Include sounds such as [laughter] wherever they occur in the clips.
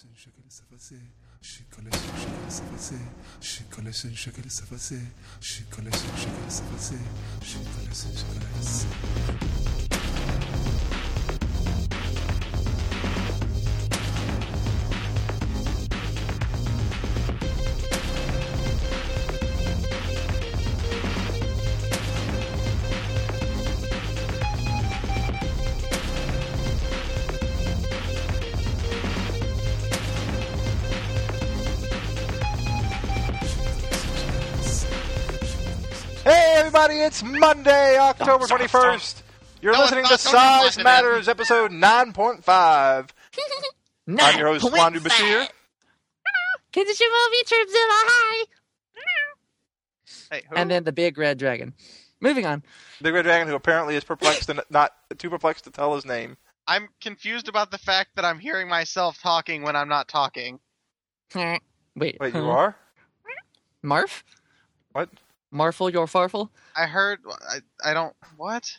Je everybody, it's Monday, October 21st. You're No, listening to Don't Size me, Matters, episode 9.5. [laughs] I'm your host, Wandu Bashir. Kids Movie Troops in a high. Hey, who? And then the big red dragon. Moving on. Big Red Dragon, who apparently is perplexed and not too perplexed to tell his name. I'm confused about the fact that I'm hearing myself talking when I'm not talking. Wait. Wait, you huh? are? Marf? What? Marfle, your farfle? I heard. I, I don't. What?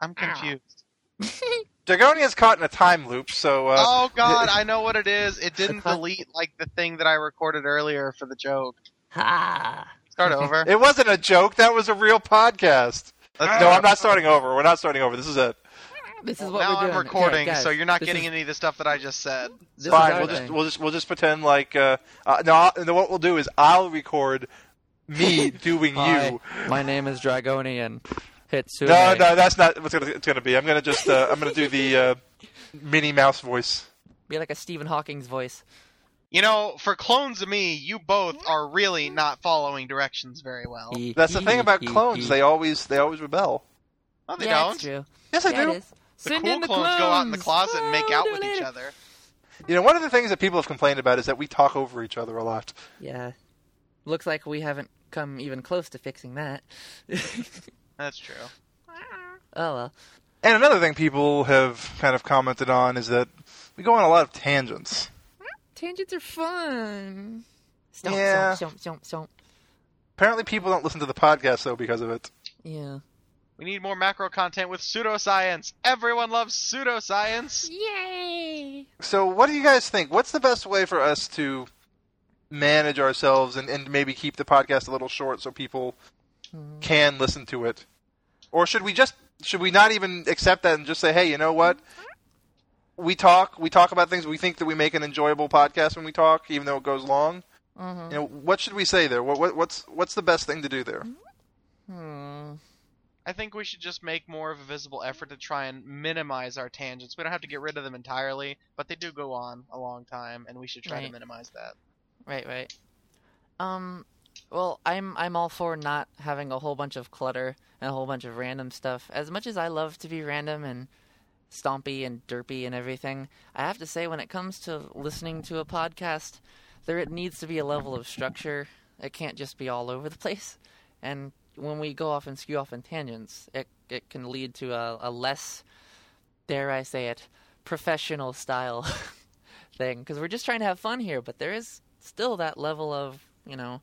I'm confused. [laughs] Dragonian's caught in a time loop, so uh, oh God, I [laughs] know what it is. It didn't delete like the thing that I recorded earlier for the joke. Ha! Start over. it wasn't a joke. That was a real podcast. Let's No, I'm not starting over. We're not starting over. This is it. This is what now we're doing. I'm recording, Okay, guys, so you're not getting is, any of the stuff that I just said. this Fine. We'll just we'll just we'll just pretend like uh, uh no. I'll- And what we'll do is I'll record me doing Hi, you. my name is Dragonian. Hitsune. No, no, that's not what's gonna, it's gonna be. I'm gonna just uh, I'm gonna do the uh, Minnie Mouse voice. Be like a Stephen Hawking's voice. You know, for clones of me, you both are really not following directions very well. He- That's the thing about he- clones. he- They always they always rebel. No, they yeah, don't. it's true. Yes, they yeah, do. The Send cool the clones, go out in the clones. closet and make Oh, out with it. each other. You know, one of the things that people have complained about is that we talk over each other a lot. Yeah. Looks like we haven't come even close to fixing that. [laughs] That's true. [laughs] oh well. And another thing people have kind of commented on is that we go on a lot of tangents. Tangents are fun. Stomp, Yeah. stomp, stomp, stomp, stomp. Apparently, people don't listen to the podcast though because of it. Yeah. We need more macro content with pseudoscience. Everyone loves pseudoscience. Yay! So, what do you guys think? What's the best way for us to manage ourselves and, and maybe keep the podcast a little short so people Hmm. can listen to it? Or should we just should we not even accept that and just say, hey, you know what? We talk we talk about things. We think that we make an enjoyable podcast when we talk, even though it goes long. Mhm. You know, what should we say there? What, what what's what's the best thing to do there? Hmm. I think we should just make more of a visible effort to try and minimize our tangents. We don't have to get rid of them entirely, but they do go on a long time, and we should try to minimize that. Right, right. Um, well, I'm I'm all for not having a whole bunch of clutter and a whole bunch of random stuff. As much as I love to be random and stompy and derpy and everything, I have to say when it comes to listening to a podcast, there it needs to be a level of structure. It can't just be all over the place. And when we go off and skew off in tangents, it it can lead to a, a less, dare I say it, professional style [laughs] thing. Because we're just trying to have fun here, but there is still that level of you know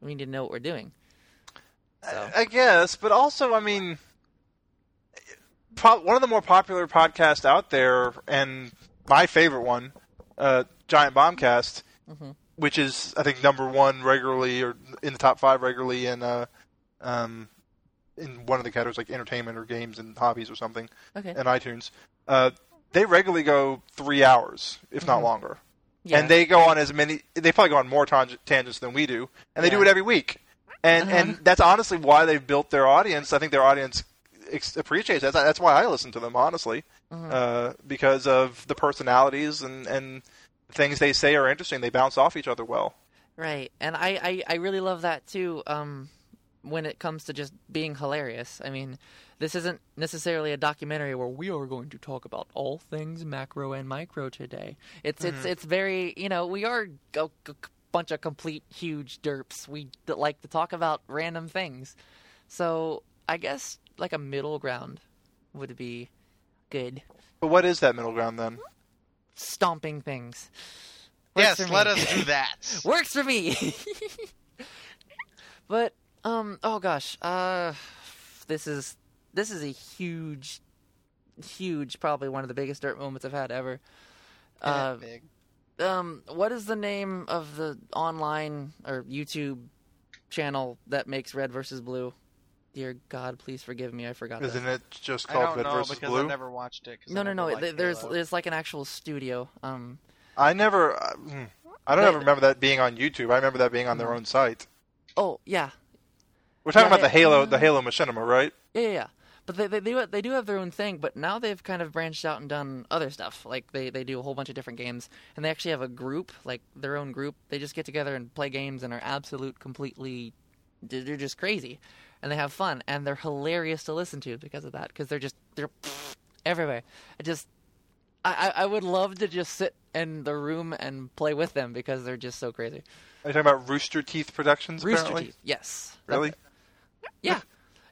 we need to know what we're doing. So I guess, but also, I mean, pro- one of the more popular podcasts out there, and my favorite one, uh, Giant Bombcast, Mhm. which is I think number one regularly or in the top five regularly in uh, um, in one of the categories like entertainment or games and hobbies or something, okay, and iTunes. Uh, they regularly go three hours, if not Mhm. longer, yeah, and they go on as many. They probably go on more tang- tangents than we do, and they do it every week. And Uh-huh. and that's honestly why they've built their audience. I think their audience ex- appreciates that. That's why I listen to them honestly, Mhm. uh, because of the personalities and and things they say are interesting. They bounce off each other well. right. And I, I I really love that too. Um, when it comes to just being hilarious, I mean, this isn't necessarily a documentary where we are going to talk about all things macro and micro today. It's it's it's very you know we are a, a bunch of complete huge derps. We like to talk about random things. So I guess like a middle ground would be good. But what is that middle ground then? stomping things. Works yes, let us do [laughs] that. Works for me. [laughs] but um, oh gosh, uh, this is this is a huge, huge, probably one of the biggest dirt moments I've had ever. Yeah, Uh, big. um, what is the name of the online or YouTube channel that makes Red versus Blue? Dear God, please forgive me. I forgot. Isn't it just I called don't Red know versus because Blue? I never watched it. 'cause No, I no, no. liked There's Halo. there's like an actual studio. Um, I never. uh, hmm. I don't They- ever remember that being on YouTube. I remember that being on their own site. oh yeah, We're talking Yeah, about the yeah. Halo, the Halo Machinima, right? yeah, yeah. yeah. But they they do they do have their own thing. But now they've kind of branched out and done other stuff. Like they they do a whole bunch of different games, and they actually have a group, like their own group. They just get together and play games and are absolute completely. They're just crazy, and they have fun, and they're hilarious to listen to because of that. Because they're just they're [sniffs] everywhere. I just I, I would love to just sit in the room and play with them because they're just so crazy. Are you talking about Rooster Teeth Productions? Rooster apparently? Teeth, yes. Really? Yeah.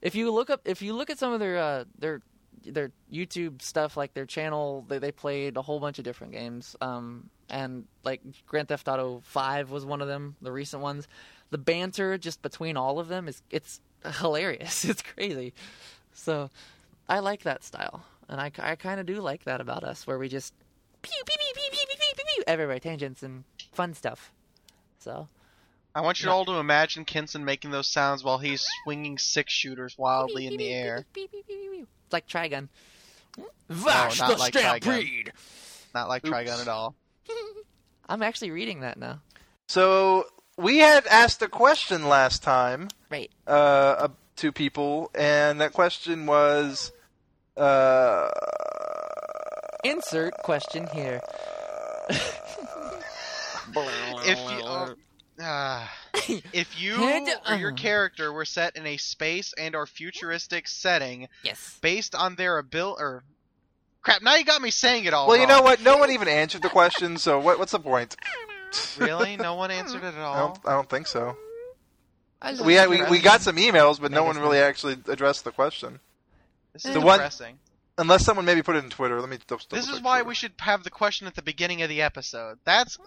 If you look up, if you look at some of their uh, their their YouTube stuff, like their channel, they they played a whole bunch of different games. Um, and like Grand Theft Auto Five was one of them, the recent ones. The banter just between all of them is it's hilarious. [laughs] It's crazy. So I like that style, and I, I kind of do like that about us, where we just pew pew pew pew pew pew pew, pew everywhere tangents and fun stuff. So I want you all to imagine Kinson making those sounds while he's swinging six shooters wildly in the air. It's like Trigun. Vash not the like Trigun. Stampede. Not like Oops. Trigun at all. [laughs] I'm actually reading that now. So we had asked a question last time Right. uh, uh, to people, and that question was, uh, Insert question here. [laughs] If you oh, ah. [laughs] if you And, or your uh, character were set in a space and or futuristic setting yes. based on their ability or crap, now you got me saying it all. well, you know what? No one even answered the question, so what, what's the point? Really? No one [laughs] answered it at I all. don't, I don't think so. I We, had, we we got some emails, but no one really actually addressed the question. This is The one- depressing. Unless someone maybe put it in Twitter. Let me. Double, This is why Twitter. we should have the question at the beginning of the episode. That's,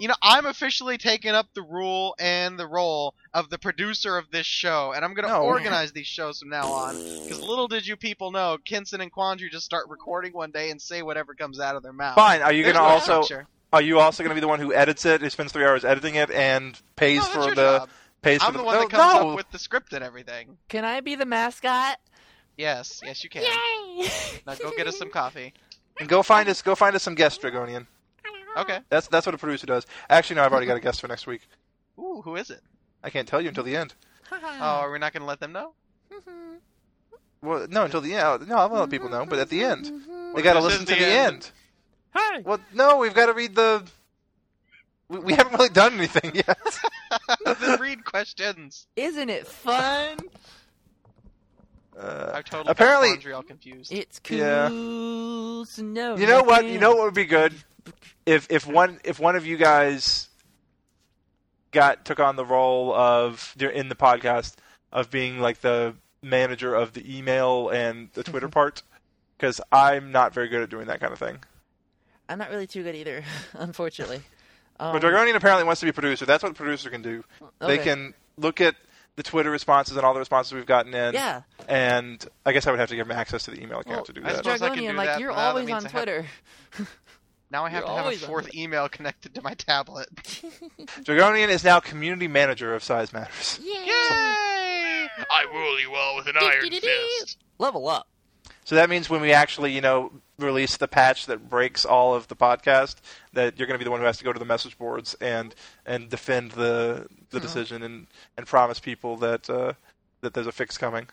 you know, I'm officially taking up the rule and the role of the producer of this show, and I'm going to No. organize these shows from now on. Because little did you people know, Kinson and Quandary just start recording one day and say whatever comes out of their mouth. Fine. Are you gonna no also? structure. Are you also gonna be the one who edits it? Who spends three hours editing it and pays No, for the job. pays I'm for the the, one that comes no. up with the script and everything. Can I be the mascot? Yes, yes, you can. Yay! Now go get us some coffee. And go find us. Go find us some guests, Dragonian. Okay. That's that's what a producer does. Actually, no, I've already got a guest for next week. Ooh, who is it? I can't tell you until the end. [laughs] Oh, are we not going to let them know? [laughs] Well, no, until the end. Oh, no, I'll let people know, but at the end, they got to listen to the the end? end. Hey! Well, no, we've got to read the. We, we haven't really done anything yet. [laughs] then read questions. Isn't it fun? Uh, I've totally Apparently- got all confused. It's Yeah. cool to know. you know what? You know what would be good if if one if one of you guys got took on the role of in the podcast of being like the manager of the email and the Twitter [laughs] part, because I'm not very good at doing that kind of thing. I'm not really too good either, [laughs] unfortunately. Um, But Dragonian apparently wants to be a producer. That's what a producer can do. They can look at the Twitter responses and all the responses we've gotten in. Yeah. And I guess I would have to give him access to the email account Well, to do I that. suppose I could Dragonian, do like that, you're but now always on I have- Twitter. [laughs] Now I have You're to have a fourth email connected to my tablet. [laughs] Dragonian is now community manager of Size Matters. Yay! I rule you all with an iron fist. Level up. So that means when we actually, you know, release the patch that breaks all of the podcast, that you're going to be the one who has to go to the message boards and and defend the the decision and and promise people that uh, that there's a fix coming.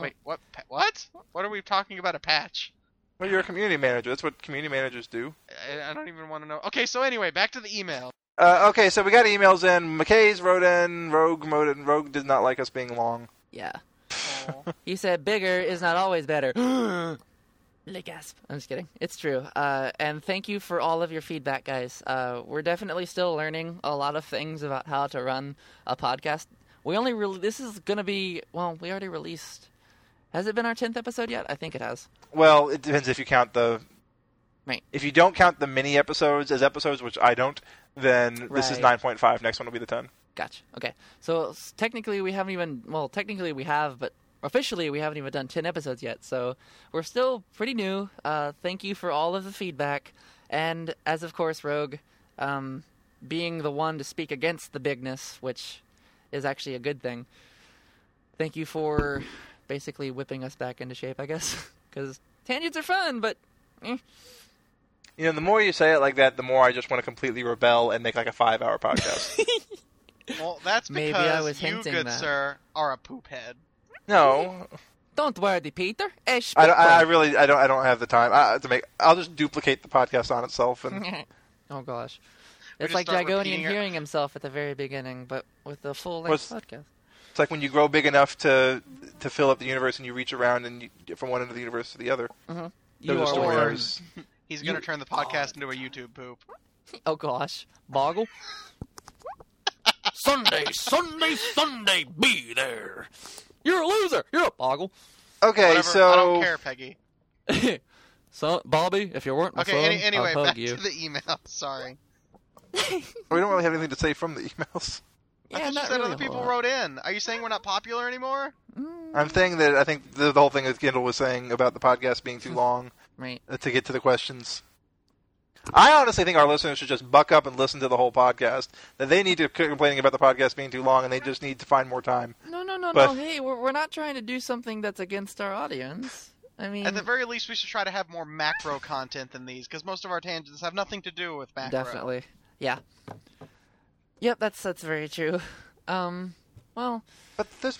Wait, what? What? What are we talking about? A patch? Well, you're a community manager. That's what community managers do. I, I don't even want to know. Okay, so anyway, back to the email. Uh, okay, so we got emails in. McKay's wrote in. Rogue wrote in. Rogue did not like us being long. Yeah. [laughs] He said bigger is not always better. [gasps] Le gasp. I'm just kidding. It's true. Uh, and thank you for all of your feedback, guys. Uh, we're definitely still learning a lot of things about how to run a podcast. We only re- this is gonna be well, we already released. Has it been our tenth episode yet? I think it has. Well, it depends if you count the. Right. If you don't count the mini episodes as episodes, which I don't, then this is 9.5. Next one will be the 10. Gotcha. Okay. So technically, we haven't even. Well, technically, we have, but officially, we haven't even done 10 episodes yet. So we're still pretty new. Uh, thank you for all of the feedback. And as of course, Rogue, um, being the one to speak against the bigness, which is actually a good thing. Thank you for basically whipping us back into shape, I guess. [laughs] Because tangents are fun, but eh. You know, the more you say it like that, the more I just want to completely rebel and make like a five-hour podcast. [laughs] Well, that's Maybe because I was you, hinting good that. sir, are a poop head. No, don't worry, Peter. I, don't- I, I really, I don't, I don't have the time I, to make. I'll just duplicate the podcast on itself, and [laughs] oh gosh. We It's like start Dragonian repeating it. hearing himself at the very beginning, but with the full length Was- podcast. it's like when you grow big enough to to fill up the universe, and you reach around and you, from one end of the universe to the other. Mm-hmm. You Those are are story one. arcs. [laughs] He's gonna turn the podcast into a YouTube poop. [laughs] Oh gosh. Boggle? Sunday, Sunday, Sunday, be there. You're a loser. You're a boggle. Okay, Whatever, so I don't care, Peggy. [laughs] so, Bobby, if you weren't my Okay, son, any, anyway, I'll hug back you. to the email. [laughs] Sorry. [laughs] we don't really have anything to say from the emails. I Yeah, thought you not said really other people lot. wrote in. Are you saying we're not popular anymore? Mm, I'm saying that I think the, the whole thing that Kendall was saying about the podcast being too long right. uh, to get to the questions. I honestly think our listeners should just buck up and listen to the whole podcast. That they need to quit complaining about the podcast being too long, and they just need to find more time. No, no, no, But- no. Hey, we're, we're not trying to do something that's against our audience. I mean, At the very least, we should try to have more macro content than these, because most of our tangents have nothing to do with macro. definitely. Yeah. Yep, that's that's very true. Um, well, But there's,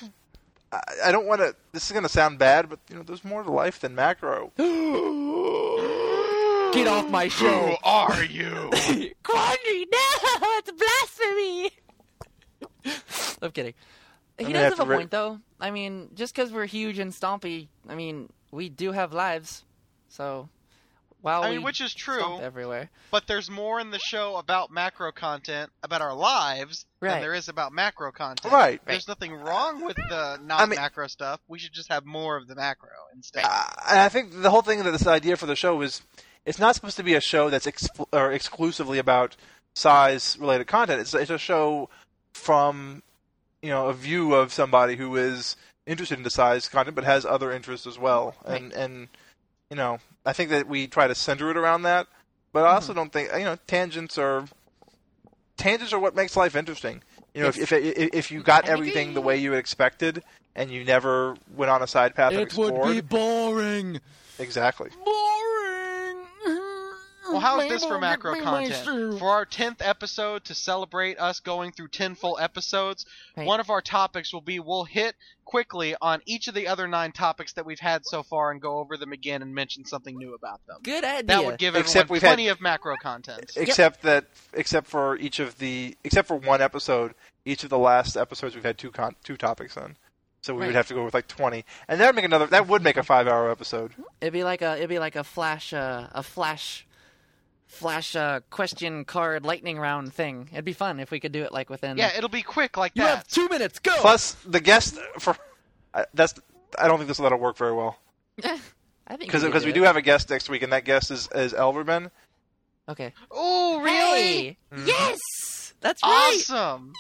I, I don't want to. This is going to sound bad, but you know, there's more to life than macro. [gasps] [gasps] [gasps] get off my Who show. are you? [laughs] Quandary, no, it's blasphemy. I'm kidding. He I'm does have have, a re- point, though. I mean, just because we're huge and stompy, I mean, we do have lives. So, while I we mean, which is true, stomp everywhere, but there's more in the show about macro content, about our lives, than there is about macro content. Right. There's nothing wrong with the not I mean- macro stuff. We should just have more of the macro instead. Uh, and I think the whole thing that this idea for the show is, it's not supposed to be a show that's expl- or exclusively about size related content. It's it's a show from, you know, a view of somebody who is interested in the size content but has other interests as well. And and you know, I think that we try to center it around that. But I also mm-hmm. don't think you know tangents are tangents are what makes life interesting. You know, if if, if if you got everything the way you expected and you never went on a side path it would be boring. exactly. Boring. Well, how is this for macro content? For our 10th episode to celebrate us going through 10 full episodes, Right. one of our topics will be we'll hit quickly on each of the other nine topics that we've had so far and go over them again and mention something new about them. Good idea. That would give Except everyone we've had- plenty of macro content. Except that, except for each of the, except for one episode, each of the last episodes we've had two con- two topics on. So we Right. would have to go with like twenty, and that would make another. That would make a five-hour episode. It'd be like a it'd be like a flash uh, a flash flash a question card lightning round thing. It'd be fun if we could do it like within Yeah, it'll be quick like You that. have two minutes, go Plus the guest for uh, that's. I don't think this will let it work very well [laughs] I think because because we it. do have a guest next week, and that guest is is Elverman. Okay. Oh, really? Hey! Yes! That's right! Awesome.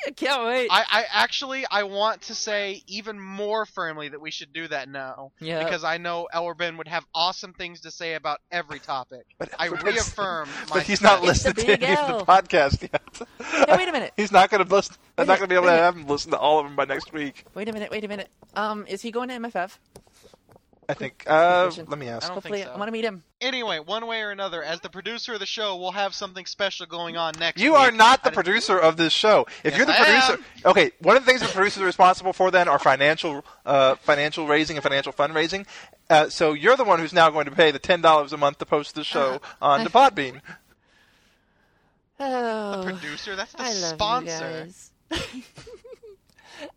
[laughs] I can't wait. I, I actually I want to say even more firmly that we should do that now yeah. because I know Elverman would have awesome things to say about every topic. But I Elverman's- reaffirm my But he's not It's the listening to any of the podcast yet. Hey, wait a minute. [laughs] He's not going to listen. I'm not going to be able to have him listen to all of them by next week. Wait a minute, wait a minute. Um, is he going to MFF? I think. Uh, let me ask. I don't Hopefully, think so. I want to meet him. Anyway, one way or another, as the producer of the show, we'll have something special going on next You week. are not the I- producer of this show. If Yes, you're the I producer, am. okay. One of the things the producers are responsible for then are financial, uh, financial raising and financial fundraising. Uh, so you're the one who's now going to pay the ten dollars a month to post the show on the Podbean. Oh, Producer, that's the I love sponsor. you guys. [laughs]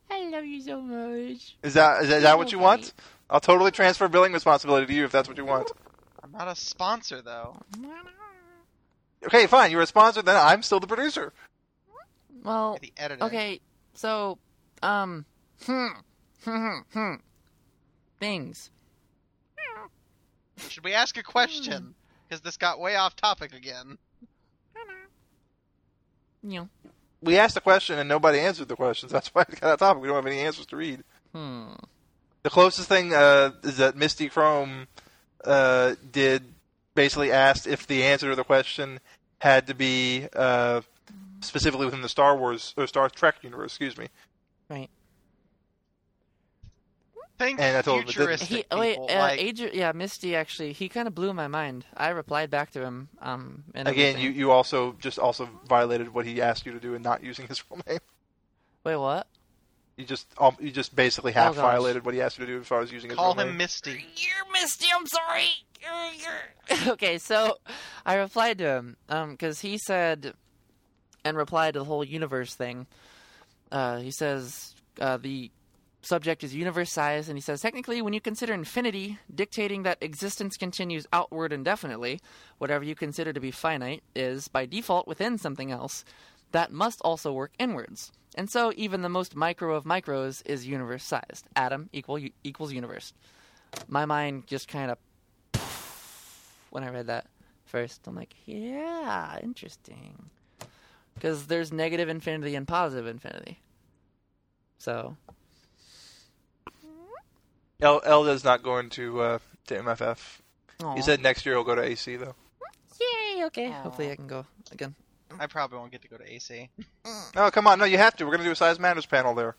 I love you so much. Is that is that, is that what you want? Okay. I'll totally transfer billing responsibility to you if that's what you want. I'm not a sponsor though. Okay, fine. You're a sponsor. Then I'm still the producer. Well, The editor. okay, so, um, hmm, hmm, hmm, things. Should we ask a question? Because this got way off topic again. You know, We asked a question and nobody answered the questions. [laughs] That's why it's got off topic. We don't have any answers to read. hmm. The closest thing uh, is that Misty Chrome uh, did basically asked if the answer to the question had to be uh, specifically within the Star Wars or Star Trek universe. Excuse me. Right. Think And I told him futuristic He, oh wait, people, uh, like, Adri- yeah, Misty actually, he kind of blew my mind. I replied back to him. Um, and Again, everything. you, you also just also violated what he asked you to do in not using his full name. wait, what? You just um, you just basically half Oh, violated what he asked you to do as far as using his call real him. Misty. You're Misty. I'm sorry. [laughs] okay, so I replied to him because he said, and replied to the whole universe thing. Uh, he says uh, the subject is universe size, and he says technically, when you consider infinity dictating that existence continues outward indefinitely, whatever you consider to be finite is by default within something else. That must also work inwards. And so, even the most micro of micros is universe sized. Atom equal equals universe my mind just kind of when I read that first. I'm like, yeah, interesting. Because there's negative infinity and positive infinity. So, El- Elda's not going to uh, to MFF. aw. He said next year he'll go to AC though. yay, okay. Hopefully I can go again. I probably won't get to go to AC. [laughs] Oh come on, no, you have to. We're gonna do a size matters panel there.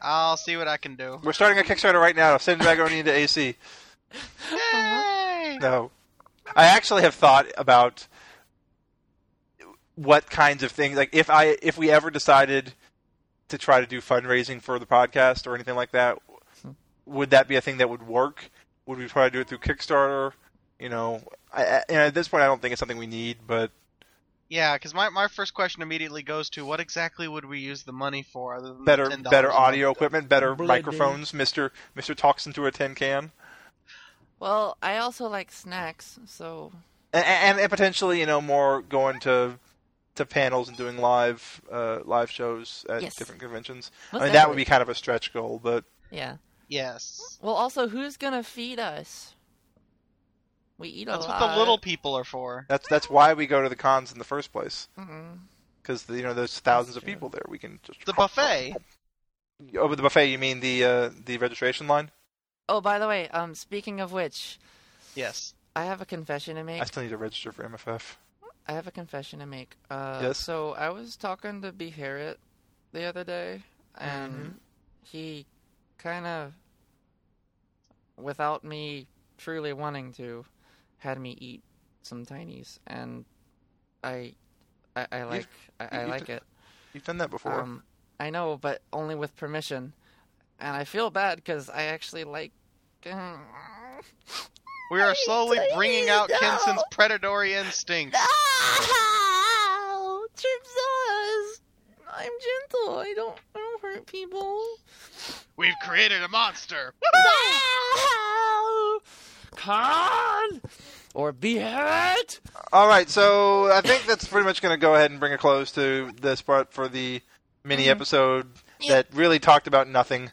I'll see what I can do. We're starting a Kickstarter right now. Send Macaroni into AC. Yay! No, I actually have thought about what kinds of things like if I if we ever decided to try to do fundraising for the podcast or anything like that, would that be a thing that would work? Would we try to do it through Kickstarter? You know, I, I, and at this point, I don't think it's something we need, but Yeah, because my, my first question immediately goes to what exactly would we use the money for other than better $10 better audio equipment, better Bloody. microphones. Mister Mister talks into a tin can, Well, I also like snacks, so and, and, and potentially you know more going to to panels and doing live uh, live shows at Yes. different conventions. Most I mean that would be kind of a stretch goal, but yeah. Yes. Well, also, who's gonna feed us? We eat a That's lot. what the little people are for. that's that's why we go to the cons in the first place because you know there's thousands of people there. We can just The buffet. Oh, with the buffet, you mean the uh, the registration line? Oh, by the way, um, speaking of which, Yes. I have a confession to make. I still need to register for MFF. I have a confession to make. Uh, Yes? So I was talking to B. Harriet the other day, and Mhm. he kind of, without me truly wanting to, had me eat some tinies, and I, I, I like, I, I like it. You've done that before. Um, I know, but only with permission, and I feel bad because I actually like. We are [laughs] slowly bringing out no. Kinson's predatory instinct. No! Tripsas! I'm gentle. I don't, I don't hurt people. We've created a monster. [laughs] No! Con! Or be hurt! All right, so I think that's pretty much going to go ahead and bring a close to this part for the mini Mhm. episode that really talked about nothing.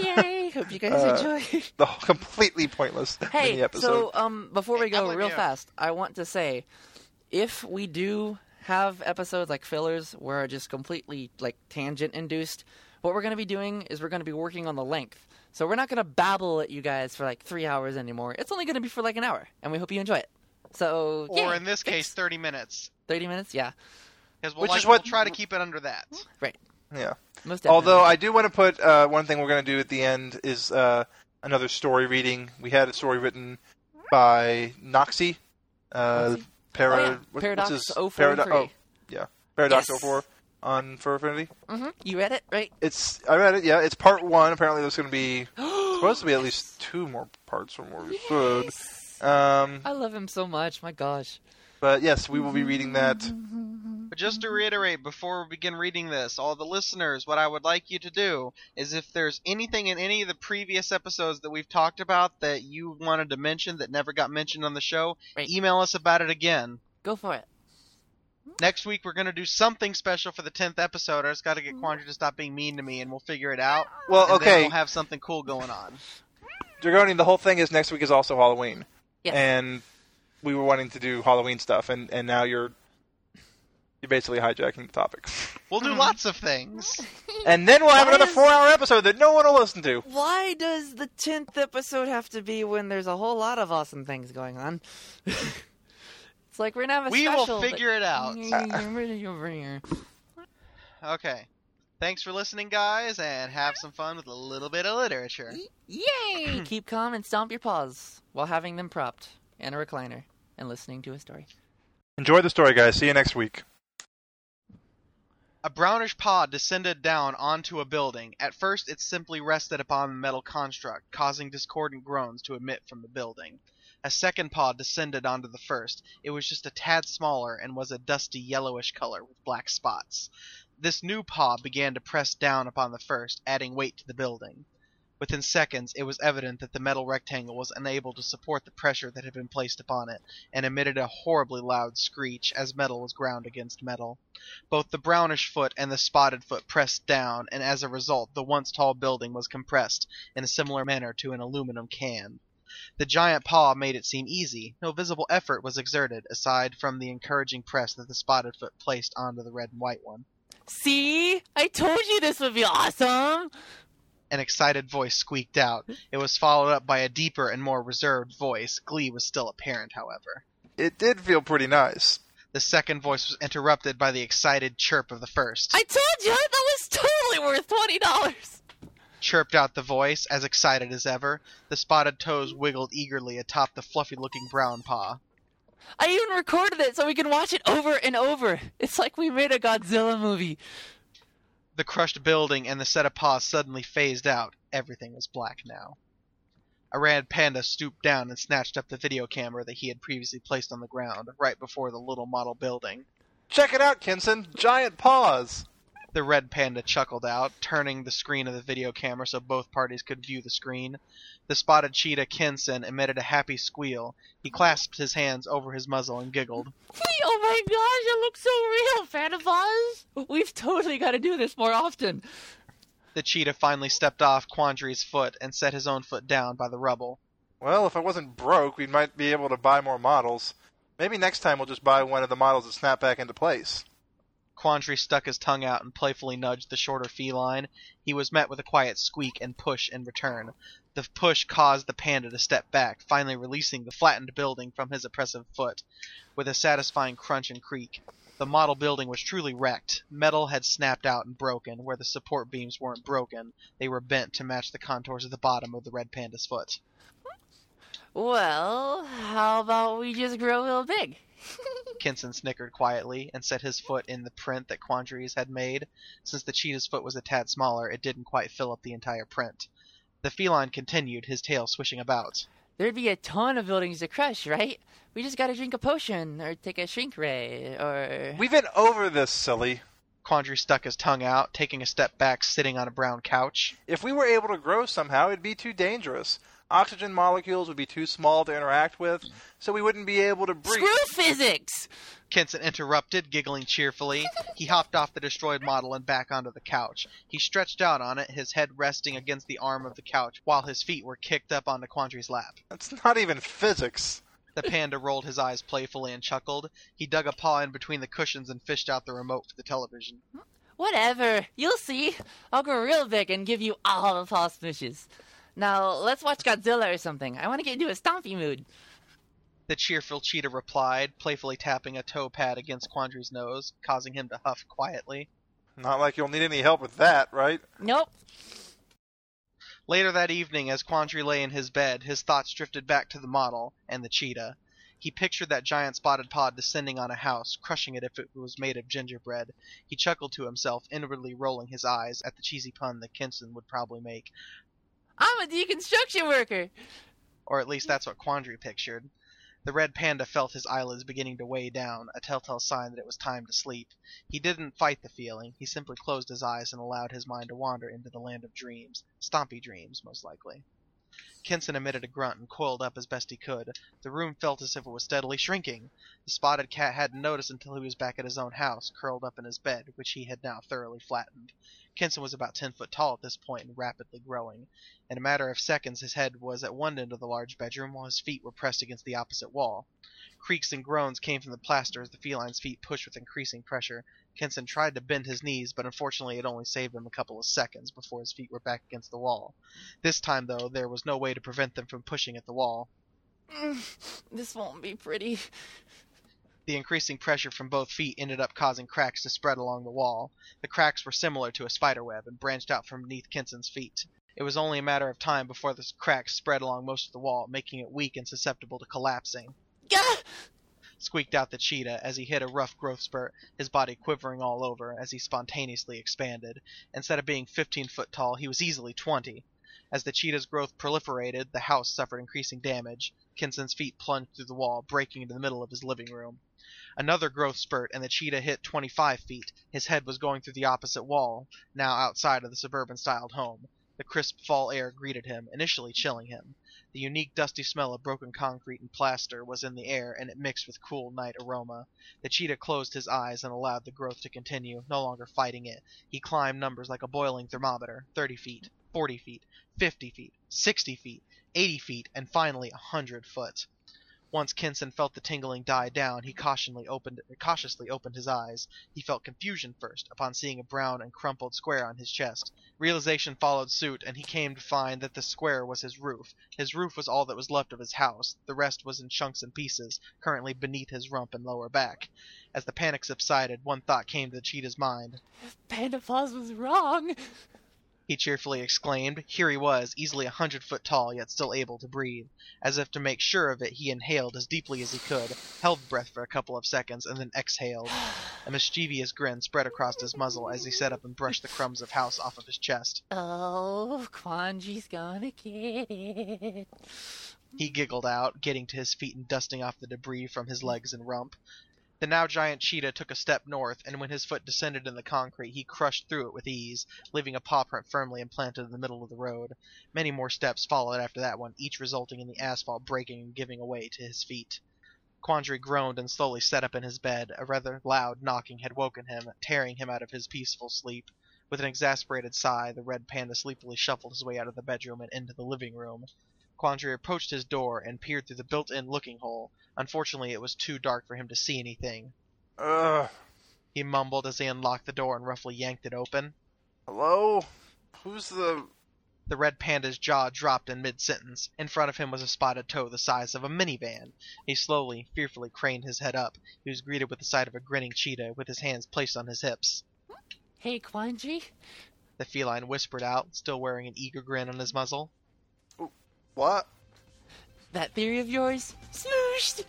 Yay! Hope you guys Uh, enjoy. The whole- completely pointless Hey, mini episode. so um, before we go I'm real you. fast, I want to say, if we do have episodes like fillers where are just completely like tangent induced, what we're going to be doing is we're going to be working on the length. So we're not going to babble at you guys for like three hours anymore. It's only going to be for like an hour, and we hope you enjoy it. So, Or yeah, in this case, 30 minutes. thirty minutes, yeah, we'll, Which like, is what- we'll try to keep it under that. Right. Yeah. most definitely. Although I do want to put uh, one thing we're going to do at the end is uh, another story reading. We had a story written by Noxie. Uh, Noxie? Para, Oh, yeah. what- Paradox what's his, 043. Parado- oh, yeah. Paradox Yes. 04 on Fur Affinity. hmm you read it, right? It's I read it. Yeah, it's part one. Apparently, there's going to be [gasps] supposed to be at least two more parts from what we said. Um, I love him so much. My gosh. but yes, we will be reading that. But just to reiterate, before we begin reading this, all the listeners, what I would like you to do is if there's anything in any of the previous episodes that we've talked about that you wanted to mention that never got mentioned on the show, Right. email us about it again. Go for it. Next week we're gonna do something special for the tenth episode. I just got to get Quandra to stop being mean to me, and we'll figure it out. Well, and then okay, we'll have something cool going on. Dragoni. The whole thing is next week is also Halloween, Yes. and we were wanting to do Halloween stuff, and and now you're you're basically hijacking the topic. [laughs] We'll do Mhm. lots of things. And then we'll have Why another is- four-hour episode that no one will listen to. Why does the tenth episode have to be when there's a whole lot of awesome things going on? [laughs] It's like we're gonna have a We special. will figure it out. it [laughs] out. Okay. Thanks for listening, guys, and have some fun with a little bit of literature. Yay! [clears throat] Keep calm and stomp your paws while having them propped in a recliner and listening to a story. Enjoy the story, guys. See you next week. A brownish pod descended down onto a building. At first, it simply rested upon the metal construct, causing discordant groans to emit from the building. A second pod descended onto the first. It was just a tad smaller and was a dusty yellowish color with black spots. This new pod began to press down upon the first, adding weight to the building. Within seconds, it was evident that the metal rectangle was unable to support the pressure that had been placed upon it, and emitted a horribly loud screech as metal was ground against metal. Both the brownish foot and the spotted foot pressed down, and as a result, the once tall building was compressed in a similar manner to an aluminum can. The giant paw made it seem easy. No visible effort was exerted, aside from the encouraging press that the spotted foot placed onto the red and white one. See? I told you this would be awesome! An excited voice squeaked out. It was followed up by a deeper and more reserved voice. Glee was still apparent, however. It did feel pretty nice. The second voice was interrupted by the excited chirp of the first. I told you that was totally worth twenty dollars. Chirped out the voice, as excited as ever. The spotted toes wiggled eagerly atop the fluffy looking brown paw. I even recorded it so we can watch it over and over. It's like we made a Godzilla movie. The crushed building and the set of paws suddenly phased out. Everything was black now. A red panda stooped down and snatched up the video camera that he had previously placed on the ground, right before the little model building. Check it out, Kinson. Giant paws. The red panda chuckled out, turning the screen of the video camera so both parties could view the screen. The spotted cheetah Kinson emitted a happy squeal. He clasped his hands over his muzzle and giggled. [laughs] Oh my gosh, it looks so real, Panda Paws. We've totally got to do this more often. The cheetah finally stepped off Quandary's foot and set his own foot down by the rubble. Well, if I wasn't broke, we might be able to buy more models. Maybe next time we'll just buy one of the models that snap back into place. Quandary stuck his tongue out and playfully nudged the shorter feline. He was met with a quiet squeak and push in return. The push caused the panda to step back, finally releasing the flattened building from his oppressive foot. With a satisfying crunch and creak, the model building was truly wrecked. Metal had snapped out and broken. Where the support beams weren't broken, they were bent to match the contours of the bottom of the red panda's foot. Well, how about we just grow real big? Kinson snickered quietly and set his foot in the print that Quandary's had made. Since the cheetah's foot was a tad smaller, it didn't quite fill up the entire print. The feline continued, his tail swishing about. There'd be a ton of buildings to crush, right? We just gotta drink a potion, or take a shrink ray, or. We've been over this, silly. Quandary stuck his tongue out, taking a step back, sitting on a brown couch. If we were able to grow somehow, it'd be too dangerous. Oxygen molecules would be too small to interact with, so we wouldn't be able to breathe. Screw physics! Kinson interrupted, giggling cheerfully. He hopped off the destroyed model and back onto the couch. He stretched out on it, his head resting against the arm of the couch, while his feet were kicked up onto Quandary's lap. That's not even physics. The panda rolled his eyes playfully and chuckled. He dug a paw in between the cushions and fished out the remote for the television. Whatever. You'll see. I'll grow real big and give you all the false wishes. Now, let's watch Godzilla or something. I want to get into a stompy mood. The cheerful cheetah replied, playfully tapping a toe pad against Quandary's nose, causing him to huff quietly. Not like you'll need any help with that, right? Nope. Later that evening, as Quandary lay in his bed, his thoughts drifted back to the model and the cheetah. He pictured that giant spotted pod descending on a house, crushing it if it was made of gingerbread. He chuckled to himself, inwardly rolling his eyes at the cheesy pun that Kinson would probably make, I'm a deconstruction worker. or at least that's what Quandary pictured. The red panda felt his eyelids beginning to weigh down, a telltale sign that it was time to sleep. He didn't fight the feeling, he simply closed his eyes and allowed his mind to wander into the land of dreams. Stompy dreams, most likely. Kinson emitted a grunt and coiled up as best he could. The room felt as if it was steadily shrinking. The spotted cat hadn't noticed until he was back at his own house, curled up in his bed, which he had now thoroughly flattened. Kinson was about ten foot tall at this point and rapidly growing. In a matter of seconds his head was at one end of the large bedroom while his feet were pressed against the opposite wall. Creaks and groans came from the plaster as the feline's feet pushed with increasing pressure. Kinson tried to bend his knees, but unfortunately it only saved him a couple of seconds before his feet were back against the wall. This time, though, there was no way to prevent them from pushing at the wall. [sighs] This won't be pretty. The increasing pressure from both feet ended up causing cracks to spread along the wall. The cracks were similar to a spider web and branched out from beneath Kinson's feet. It was only a matter of time before the cracks spread along most of the wall, making it weak and susceptible to collapsing. Gah! Squeaked out the cheetah as he hit a rough growth spurt, his body quivering all over as he spontaneously expanded. Instead of being 15 foot tall, he was easily 20. As the cheetah's growth proliferated, the house suffered increasing damage. Kinson's feet plunged through the wall, breaking into the middle of his living room. Another growth spurt, and the cheetah hit 25 feet. His head was going through the opposite wall, now outside of the suburban styled home. The crisp fall air greeted him, initially chilling him. The unique dusty smell of broken concrete and plaster was in the air, and it mixed with cool night aroma. The cheetah closed his eyes and allowed the growth to continue, no longer fighting it. He climbed numbers like a boiling thermometer 30 feet, 40 feet, 50 feet, 60 feet, 80 feet, and finally a 100 foot. Once Kinson felt the tingling die down, he cautiously opened, cautiously opened his eyes. He felt confusion first, upon seeing a brown and crumpled square on his chest. Realization followed suit, and he came to find that the square was his roof. His roof was all that was left of his house. The rest was in chunks and pieces, currently beneath his rump and lower back. As the panic subsided, one thought came to the cheetah's mind. Panda Paws was wrong. He cheerfully exclaimed. Here he was, easily a hundred foot tall, yet still able to breathe. As if to make sure of it, he inhaled as deeply as he could, held breath for a couple of seconds, and then exhaled. A mischievous grin spread across his muzzle as he sat up and brushed the crumbs of house off of his chest. Oh, Quanji's gonna get it. He giggled out, getting to his feet and dusting off the debris from his legs and rump. The now giant cheetah took a step north, and when his foot descended in the concrete, he crushed through it with ease, leaving a paw print firmly implanted in the middle of the road. Many more steps followed after that one, each resulting in the asphalt breaking and giving away to his feet. Quandary groaned and slowly sat up in his bed. A rather loud knocking had woken him, tearing him out of his peaceful sleep. With an exasperated sigh, the red panda sleepily shuffled his way out of the bedroom and into the living room. Quandary approached his door and peered through the built-in looking hole. Unfortunately, it was too dark for him to see anything. Ugh. He mumbled as he unlocked the door and roughly yanked it open. Hello? Who's the. The red panda's jaw dropped in mid-sentence. In front of him was a spotted toe the size of a minivan. He slowly, fearfully craned his head up. He was greeted with the sight of a grinning cheetah with his hands placed on his hips. Hey, Quanji. The feline whispered out, still wearing an eager grin on his muzzle. What? That theory of yours? Smooshed!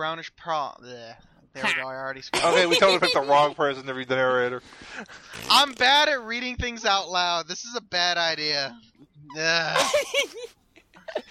A brownish prawn. There we go. I already. [laughs] Okay, we totally picked the wrong person to read the narrator. I'm bad at reading things out loud. This is a bad idea. Ugh. [laughs]